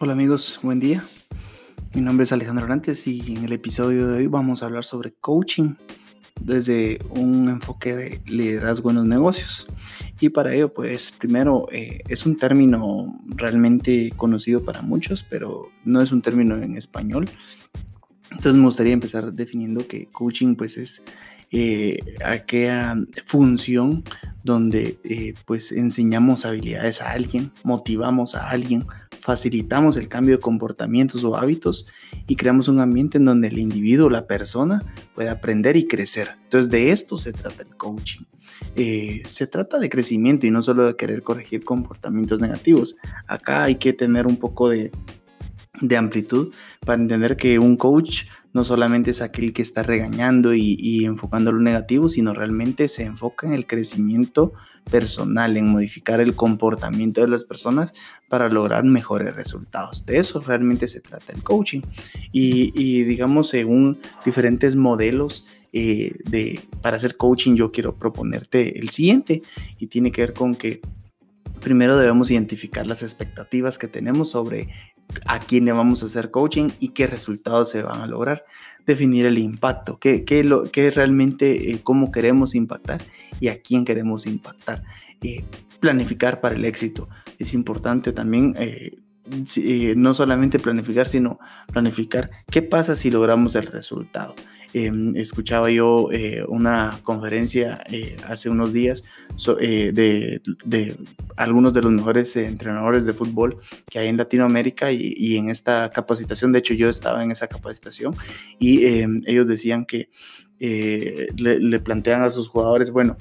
Hola amigos, buen día. Mi nombre es Alejandro Arantes y en el episodio de hoy vamos a hablar sobre coaching desde un enfoque de liderazgo en los negocios. Y para ello, pues primero eh, es un término realmente conocido para muchos, pero no es un término en español. Entonces me gustaría empezar definiendo que coaching pues es eh, aquella función donde eh, pues enseñamos habilidades a alguien, motivamos a alguien, facilitamos el cambio de comportamientos o hábitos y creamos un ambiente en donde el individuo, la persona, puede aprender y crecer. Entonces de esto se trata el coaching. Eh, se trata de crecimiento y no solo de querer corregir comportamientos negativos. Acá hay que tener un poco de de amplitud para entender que un coach no solamente es aquel que está regañando y, enfocando lo negativo, sino realmente se enfoca en el crecimiento personal, en modificar el comportamiento de las personas para lograr mejores resultados. De eso realmente se trata el coaching. Y, digamos, según diferentes modelos eh, de, para hacer coaching, yo quiero proponerte el siguiente y tiene que ver con que primero debemos identificar las expectativas que tenemos sobre a quién le vamos a hacer coaching y qué resultados se van a lograr. Definir el impacto, qué, qué, lo, qué realmente, eh, cómo queremos impactar y a quién queremos impactar. Eh, planificar para el éxito. Es importante también eh, no solamente planificar, sino planificar qué pasa si logramos el resultado. Em, escuchaba yo eh, una conferencia eh, hace unos días eh, de, de, algunos de los mejores entrenadores de fútbol que hay en Latinoamérica y, en esta capacitación, de hecho yo estaba en esa capacitación y em, ellos decían que le, le plantean a sus jugadores, bueno,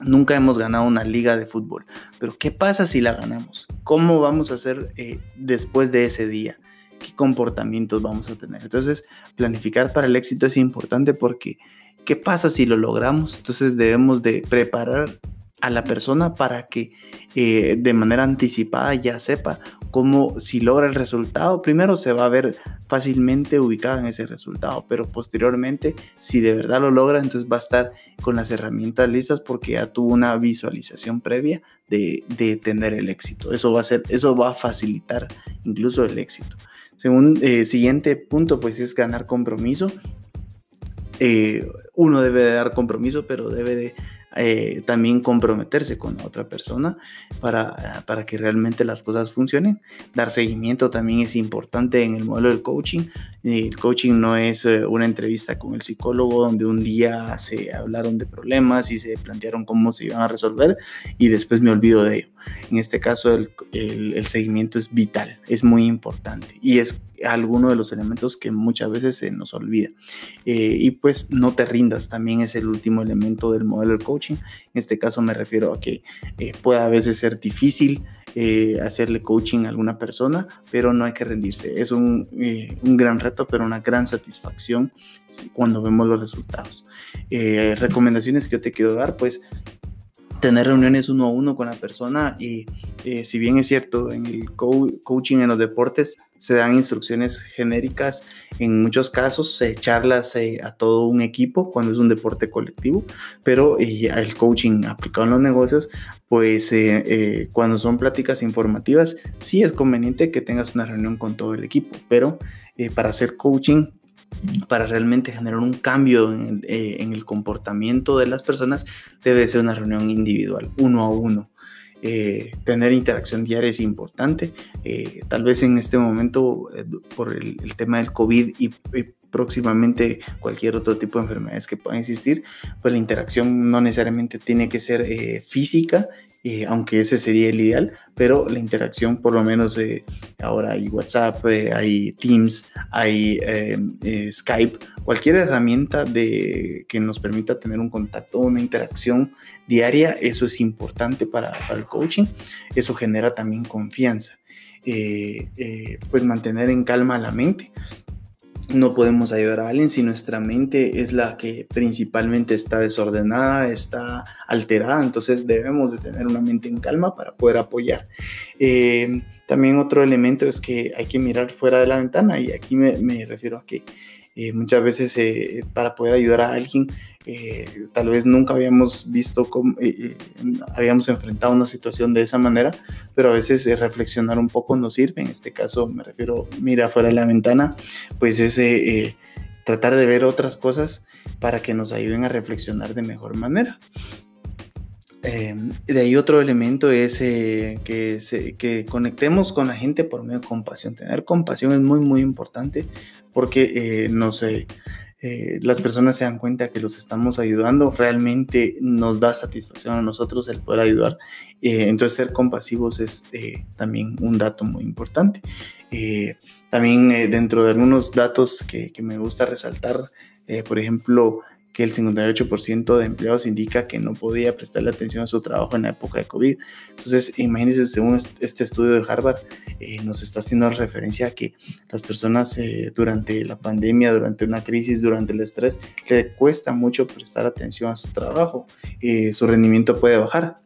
Nunca hemos ganado una liga de fútbol, pero ¿qué pasa si la ganamos? ¿Cómo vamos a hacer después de ese día? qué comportamientos vamos a tener. Entonces, planificar para el éxito es importante porque, ¿qué pasa si lo logramos? Entonces, debemos de preparar a la persona para que eh, de manera anticipada ya sepa cómo si logra el resultado, primero se va a ver fácilmente ubicada en ese resultado, pero posteriormente si de verdad lo logra, entonces va a estar con las herramientas listas porque ya tuvo una visualización previa de, de tener el éxito. Eso va a ser, eso va a facilitar incluso el éxito. Según eh, siguiente punto, pues es ganar compromiso. Eh, uno debe de dar compromiso, pero debe de eh, también comprometerse con la otra persona para, para que realmente las cosas funcionen. Dar seguimiento también es importante en el modelo del coaching. El coaching no es una entrevista con el psicólogo donde un día se hablaron de problemas y se plantearon cómo se iban a resolver y después me olvido de ello. En este caso el, el, seguimiento es vital, es muy importante y es alguno de los elementos que muchas veces se nos olvida. Eh, y pues no te rindas, también es el último elemento del modelo del coaching. En este caso me refiero a que eh, puede a veces ser difícil eh, hacerle coaching a alguna persona, pero no hay que rendirse. Es un, un gran reto, pero una gran satisfacción cuando vemos los resultados. recomendaciones que yo te quiero dar, pues tener reuniones uno a uno con la persona y eh, si bien es cierto en el coaching en los deportes se dan instrucciones genéricas en muchos casos se charlas eh, a todo un equipo cuando es un deporte colectivo pero eh, el coaching aplicado en los negocios pues cuando son pláticas informativas sí es conveniente que tengas una reunión con todo el equipo pero para hacer coaching para realmente generar un cambio eh, en, el comportamiento de las personas, debe ser una reunión individual, uno a uno. Eh, tener interacción diaria es importante. Eh, tal vez en este momento, por el, tema del COVID y, próximamente cualquier otro tipo de enfermedades que puedan existir, pues la interacción no necesariamente tiene que ser física eh, aunque ese sería el ideal, pero la interacción por lo menos ahora hay WhatsApp, eh, hay Teams, hay em, eh, Skype, cualquier herramienta de, que nos permita tener un contacto, una interacción diaria, eso es importante para el coaching, eso genera también confianza. pues mantener en calma la mente, no podemos ayudar a alguien si nuestra mente es la que principalmente está desordenada, está alterada, entonces debemos de tener una mente en calma para poder apoyar. Eh, también otro elemento es que hay que mirar fuera de la ventana y aquí me, refiero a que muchas veces para poder ayudar a alguien, tal vez nunca habíamos visto cómo habíamos enfrentado una situación de esa manera, pero a veces reflexionar un poco nos sirve. En este caso me refiero, mira fuera de la ventana, pues ese tratar de ver otras cosas para que nos ayuden a reflexionar de mejor manera. Em, de ahí otro elemento es eh, que, que, conectemos con la gente por medio de compasión. Tener compasión es muy, muy importante porque eh, no sé, eh, las personas se dan cuenta que los estamos ayudando, realmente nos da satisfacción a nosotros el poder ayudar. entonces ser compasivos es también un dato muy importante. también dentro de algunos datos que, que me gusta resaltar, por ejemplo, que el 58% de empleados indica que no podía prestarle atención a su trabajo en la época de COVID. Entonces, imagínense, según este estudio de Harvard, eh, nos está haciendo referencia a que las personas eh, durante la pandemia, durante una crisis, durante el estrés, le cuesta mucho prestar atención a su trabajo, eh, su rendimiento puede bajar.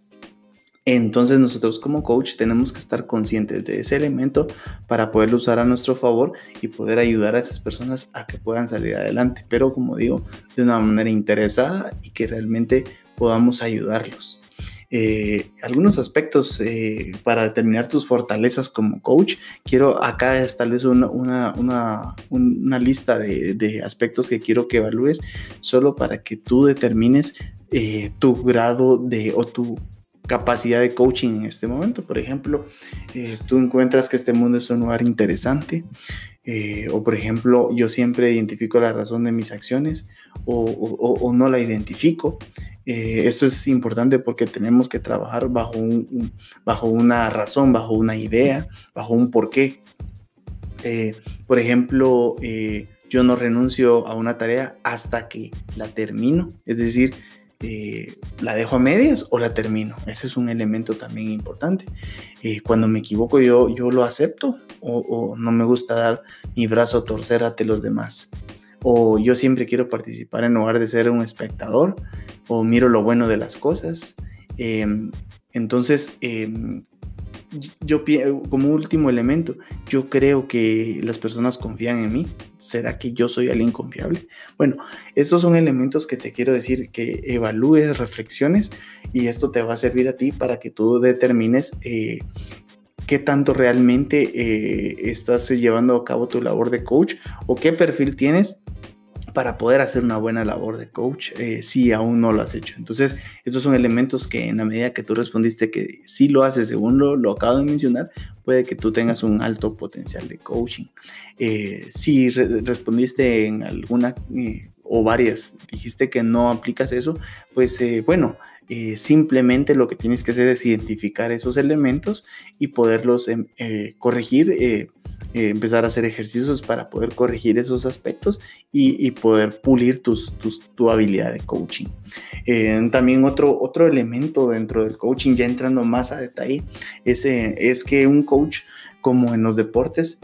Entonces nosotros como coach tenemos que estar conscientes de ese elemento para poderlo usar a nuestro favor y poder ayudar a esas personas a que puedan salir adelante. Pero como digo, de una manera interesada y que realmente podamos ayudarlos. Eh, algunos aspectos eh, para determinar tus fortalezas como coach. Quiero acá es tal vez una, una, lista de, aspectos que quiero que evalúes solo para que tú determines eh, tu grado de o tu capacidad de coaching en este momento. Por ejemplo, eh, tú encuentras que este mundo es un lugar interesante, eh, o por ejemplo, yo siempre identifico la razón de mis acciones o, no la identifico. Eh, esto es importante porque tenemos que trabajar bajo, un, bajo una razón, bajo una idea, bajo un porqué. por ejemplo, yo no renuncio a una tarea hasta que la termino. Es decir, eh, ¿la dejo a medias o la termino? Ese es un elemento también importante. Eh, cuando me equivoco yo, yo lo acepto o, no me gusta dar mi brazo a torcer ante los demás. O yo siempre quiero participar en lugar de ser un espectador o miro lo bueno de las cosas. Em, entonces, em, yo como último elemento, yo creo que las personas confían en mí. ¿Será que yo soy alguien confiable? Bueno, estos son elementos que te quiero decir que evalúes, reflexiones y esto te va a servir a ti para que tú determines eh, qué tanto realmente eh, estás llevando a cabo tu labor de coach o qué perfil tienes para poder hacer una buena labor de coach eh, si aún no lo has hecho. Entonces, estos son elementos que en la medida que tú respondiste que sí lo haces según lo, acabo de mencionar, puede que tú tengas un alto potencial de coaching. Eh, si respondiste en alguna eh, o varias, dijiste que no aplicas eso, pues bueno, simplemente lo que tienes que hacer es identificar esos elementos y poderlos em, corregir empezar a hacer ejercicios para poder corregir esos aspectos y, poder pulir tus, tu habilidad de coaching. Eh, también otro, otro elemento dentro del coaching, ya entrando más a detalle, es, es que un coach, como en los deportes,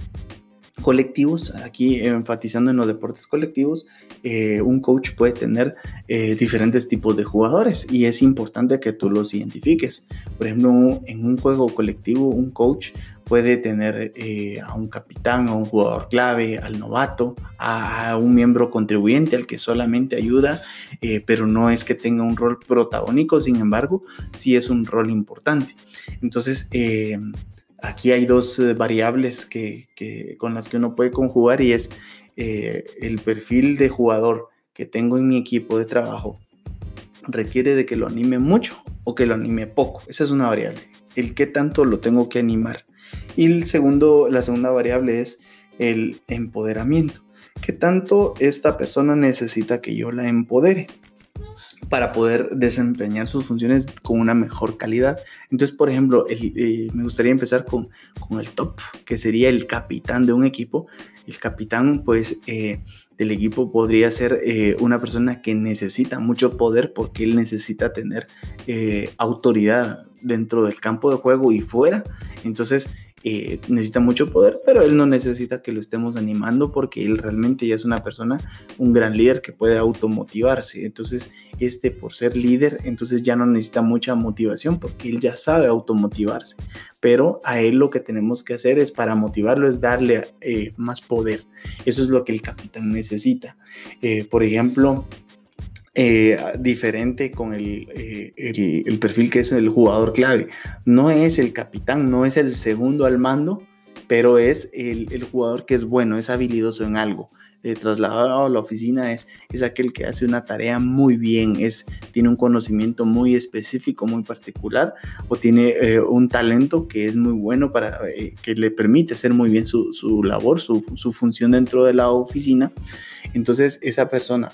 colectivos, aquí enfatizando en los deportes colectivos, eh, un coach puede tener diferentes tipos de jugadores y es importante que tú los identifiques. Por ejemplo, en un juego colectivo, un coach puede tener eh, a un capitán, a un jugador clave, al novato, a, un miembro contribuyente al que solamente ayuda, eh, pero no es que tenga un rol protagónico, sin embargo, sí es un rol importante. Entonces, eh, aquí hay dos variables que, con las que uno puede conjugar y es el perfil de jugador que tengo en mi equipo de trabajo requiere de que lo anime mucho o que lo anime poco. Esa es una variable. El qué tanto lo tengo que animar. Y el segundo, la segunda variable es el empoderamiento. ¿Qué tanto esta persona necesita que yo la empodere? para poder desempeñar sus funciones con una mejor calidad. Entonces, por ejemplo, eh, me gustaría empezar con, con, el top, que sería el capitán de un equipo. El capitán, pues, eh, del equipo podría ser eh, una persona que necesita mucho poder porque él necesita tener autoridad dentro del campo de juego y fuera. Entonces, eh, necesita mucho poder, pero él no necesita que lo estemos animando porque él realmente ya es una persona, un gran líder que puede automotivarse. Entonces, este por ser líder, entonces ya no necesita mucha motivación porque él ya sabe automotivarse. Pero a él lo que tenemos que hacer es para motivarlo es darle eh, más poder. Eso es lo que el capitán necesita. Eh, por ejemplo, eh, diferente con el, el, perfil que es el jugador clave. No es el capitán, no es el segundo al mando, pero es el, el jugador que es bueno, es habilidoso en algo. Eh, trasladado a la oficina es, es aquel que hace una tarea muy bien, es, tiene un conocimiento muy específico, muy particular, o tiene eh, un talento que es muy bueno para eh, que le permite hacer muy bien su, su labor, su, su, función dentro de la oficina. Entonces, esa persona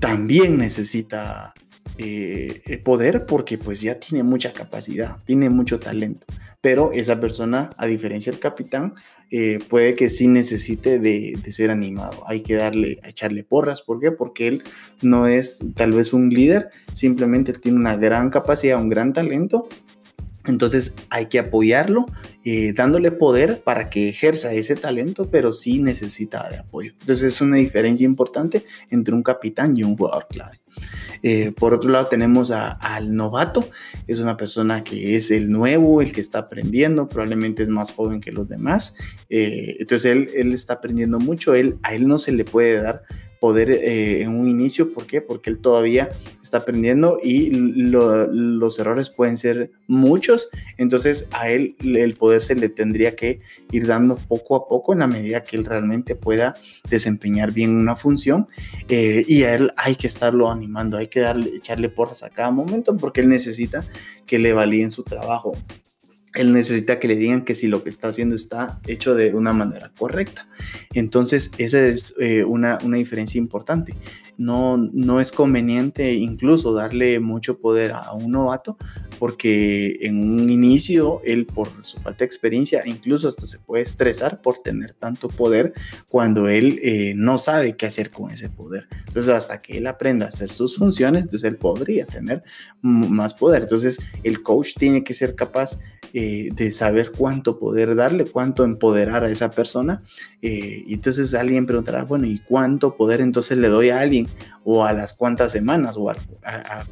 también necesita eh, poder porque pues ya tiene mucha capacidad, tiene mucho talento, pero esa persona, a diferencia del capitán, eh, puede que sí necesite de, ser animado, hay que darle, echarle porras, ¿por qué? Porque él no es tal vez un líder, simplemente tiene una gran capacidad, un gran talento, entonces hay que apoyarlo, eh, dándole poder para que ejerza ese talento, pero sí necesita de apoyo. Entonces es una diferencia importante entre un capitán y un jugador clave. Eh, por otro lado tenemos al novato, es una persona que es el nuevo, el que está aprendiendo, probablemente es más joven que los demás, eh, entonces él, él, está aprendiendo mucho, él, a él no se le puede dar poder eh, en un inicio. ¿Por qué? Porque él todavía está aprendiendo y los errores pueden ser muchos. Entonces a él el poder se le tendría que ir dando poco a poco en la medida que él realmente pueda desempeñar bien una función. Eh, y a él hay que estarlo animando, hay que darle, echarle porras a cada momento porque él necesita que le validen su trabajo él necesita que le digan que si lo que está haciendo está hecho de una manera correcta. Entonces, esa es eh, una, una, diferencia importante no, no es conveniente incluso darle mucho poder a un novato porque en un inicio él por su falta de experiencia incluso hasta se puede estresar por tener tanto poder cuando él eh, no sabe qué hacer con ese poder. Entonces hasta que él aprenda a hacer sus funciones, entonces él podría tener más poder. Entonces el coach tiene que ser capaz eh, de saber cuánto poder darle, cuánto empoderar a esa persona. Eh, y entonces alguien preguntará, bueno, ¿y cuánto poder entonces le doy a alguien? O a las cuantas semanas o a,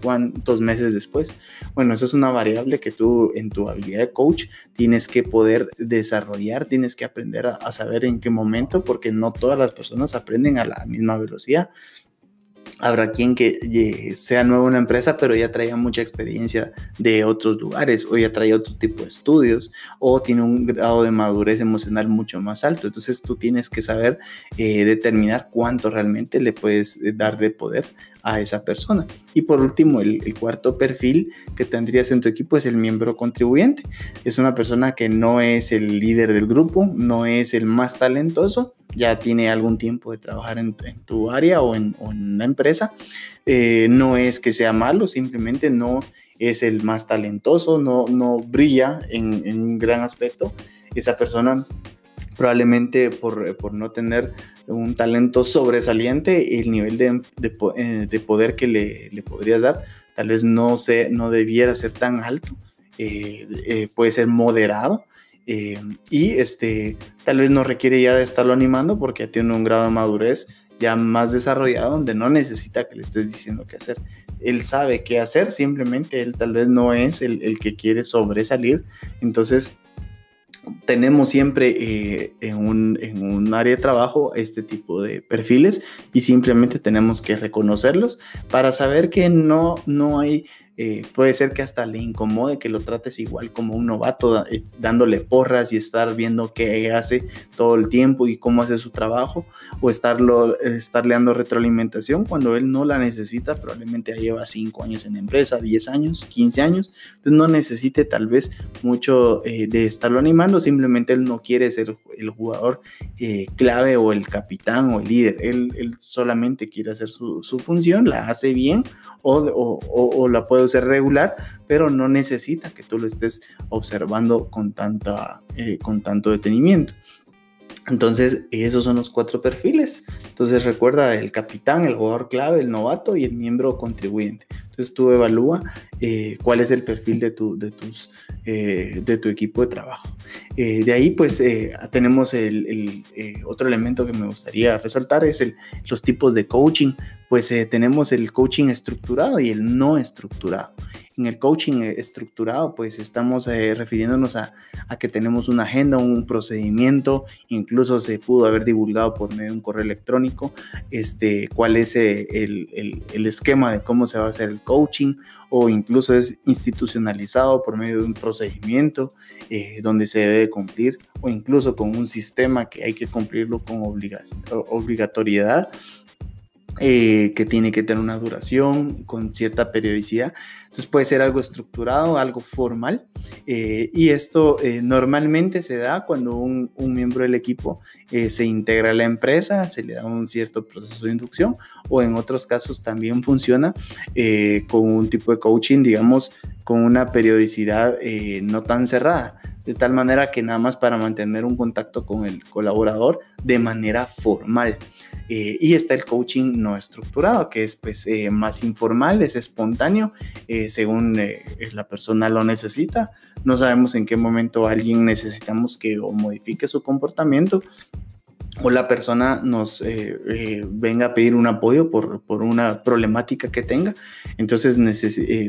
cuántos meses después. Bueno, eso es una variable que tú en tu habilidad de coach tienes que poder desarrollar, tienes que aprender a saber en qué momento, porque no todas las personas aprenden a la misma velocidad. Habrá quien que sea nuevo en una empresa, pero ya traía mucha experiencia de otros lugares, o ya traía otro tipo de estudios, o tiene un grado de madurez emocional mucho más alto. Entonces tú tienes que saber eh, determinar cuánto realmente le puedes eh, dar de poder a esa persona. Y por último, el, cuarto perfil que tendrías en tu equipo es el miembro contribuyente. Es una persona que no es el líder del grupo, no es el más talentoso, ya tiene algún tiempo de trabajar en, tu área o en, una empresa. Eh, no es que sea malo, simplemente no es el más talentoso, no, no brilla en, un gran aspecto. Esa persona probablemente por, por, no tener un talento sobresaliente, el nivel de, de, eh, poder que le, le, podrías dar tal vez no, se, no debiera ser tan alto, eh, puede ser moderado. Y este, tal vez no requiere ya de estarlo animando porque tiene un grado de madurez ya más desarrollado donde no necesita que le estés diciendo qué hacer. Él sabe qué hacer, simplemente él tal vez no es el, el que quiere sobresalir. Entonces, tenemos siempre eh, en, un, en, un, área de trabajo este tipo de perfiles y simplemente tenemos que reconocerlos para saber que no, no hay eh, puede ser que hasta le incomode que lo trates igual como un novato, eh, dándole porras y estar viendo qué hace todo el tiempo y cómo hace su trabajo, o estarlo, estarle dando retroalimentación cuando él no la necesita, probablemente ya lleva 5 años en la empresa, 10 años, 15 años, entonces no necesite tal vez mucho eh, de estarlo animando, simplemente él no quiere ser el jugador clave o el capitán o el líder, él, él solamente quiere hacer su, su, función, la hace bien o, o, o la puede ser regular, pero no necesita que tú lo estés observando con, tanta, eh, con tanto detenimiento. Entonces, esos son los cuatro perfiles. Entonces, recuerda el capitán, el jugador clave, el novato y el miembro contribuyente. Entonces tú evalúa eh, cuál es el perfil de tu, de tus, eh, de tu equipo de trabajo. De ahí pues tenemos el, otro elemento que me gustaría resaltar es los tipos de coaching. Pues tenemos el coaching estructurado y el no estructurado. En el coaching estructurado, pues estamos refiriéndonos a, que tenemos una agenda, un procedimiento, incluso se pudo haber divulgado por medio de un correo electrónico, este, cuál es el, el, el esquema de cómo se va a hacer el coaching o incluso es institucionalizado por medio de un procedimiento eh, donde se debe cumplir o incluso con un sistema que hay que cumplirlo con obligatoriedad eh, que tiene que tener una duración con cierta periodicidad. Entonces puede ser algo estructurado, algo formal. Eh, y esto eh, normalmente se da cuando un, un miembro del equipo se integra a la empresa, se le da un cierto proceso de inducción o en otros casos también funciona con un tipo de coaching, digamos, con una periodicidad no tan cerrada de tal manera que nada más para mantener un contacto con el colaborador de manera formal. Eh, y está el coaching no estructurado, que es pues, eh, más informal, es espontáneo, eh, según la persona lo necesita. No sabemos en qué momento alguien necesitamos que modifique su comportamiento o la persona nos venga a pedir un apoyo por, por, una problemática que tenga, entonces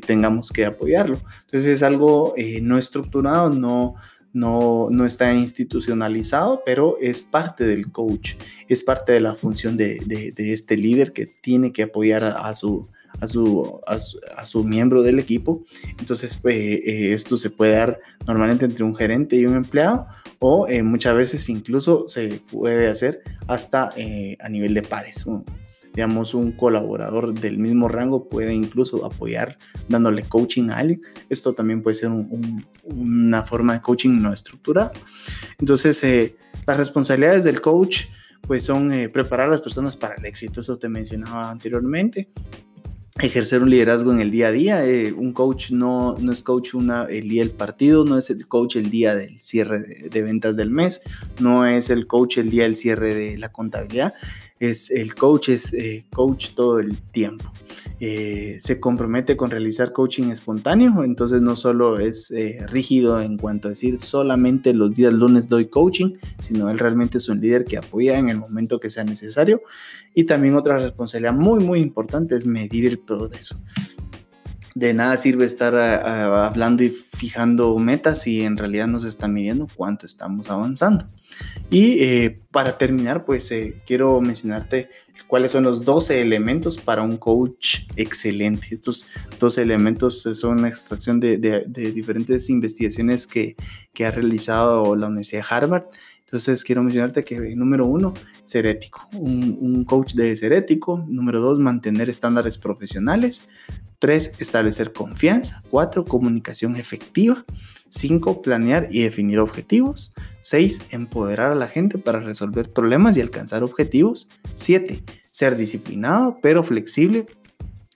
tengamos que apoyarlo. Entonces es algo no estructurado, no, no, no está institucionalizado, pero es parte del coach, es parte de la función de, de, este líder que tiene que apoyar a, su, a su, a su, miembro del equipo. Entonces, pues, eh, esto se puede dar normalmente entre un gerente y un empleado o eh, muchas veces incluso se puede hacer hasta eh, a nivel de pares digamos, un colaborador del mismo rango puede incluso apoyar dándole coaching a alguien. Esto también puede ser una forma de coaching no estructurada. Entonces, eh, las responsabilidades del coach pues son eh, preparar a las personas para el éxito, eso te mencionaba anteriormente, ejercer un liderazgo en el día a día. Eh, un coach no, no es coach una, el día del partido, no es el coach el día del cierre de, ventas del mes, no es el coach el día del cierre de la contabilidad, es el coach es eh, coach todo el tiempo. Eh, se compromete con realizar coaching espontáneo, entonces no solo es rígido en cuanto a decir solamente los días lunes doy coaching, sino él realmente es un líder que apoya en el momento que sea necesario. Y también otra responsabilidad muy, muy importante es medir el progreso. De nada sirve estar hablando y fijando metas si en realidad no se está midiendo cuánto estamos avanzando. Y eh, para terminar, pues eh, quiero mencionarte cuáles son los 12 elementos para un coach excelente. Estos 12 elementos son una extracción de, diferentes investigaciones que, que ha realizado la Universidad de Harvard entonces quiero mencionarte que número uno, ser ético, un, coach debe ser ético. Número dos, mantener estándares profesionales. Tres, establecer confianza. Cuatro, comunicación efectiva. Cinco, planear y definir objetivos. Seis, empoderar a la gente para resolver problemas y alcanzar objetivos. Siete, ser disciplinado pero flexible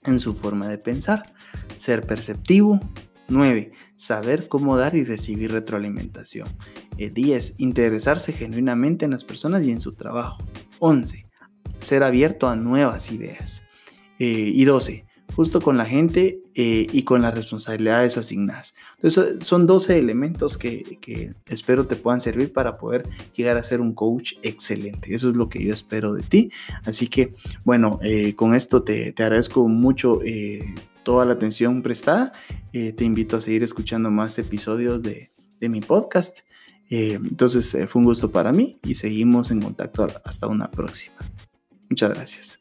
en su forma de pensar. Ser perceptivo. 9. Saber cómo dar y recibir retroalimentación. 10. Eh, interesarse genuinamente en las personas y en su trabajo. 11. Ser abierto a nuevas ideas. Eh, y 12. Justo con la gente eh, y con las responsabilidades asignadas. Entonces, son 12 elementos que, espero te puedan servir para poder llegar a ser un coach excelente. Eso es lo que yo espero de ti. Así que, bueno, con esto te, te agradezco mucho toda la atención prestada. Eh, te invito a seguir escuchando más episodios de, mi podcast. Eh, entonces eh, fue un gusto para mí y seguimos en contacto hasta una próxima. Muchas gracias.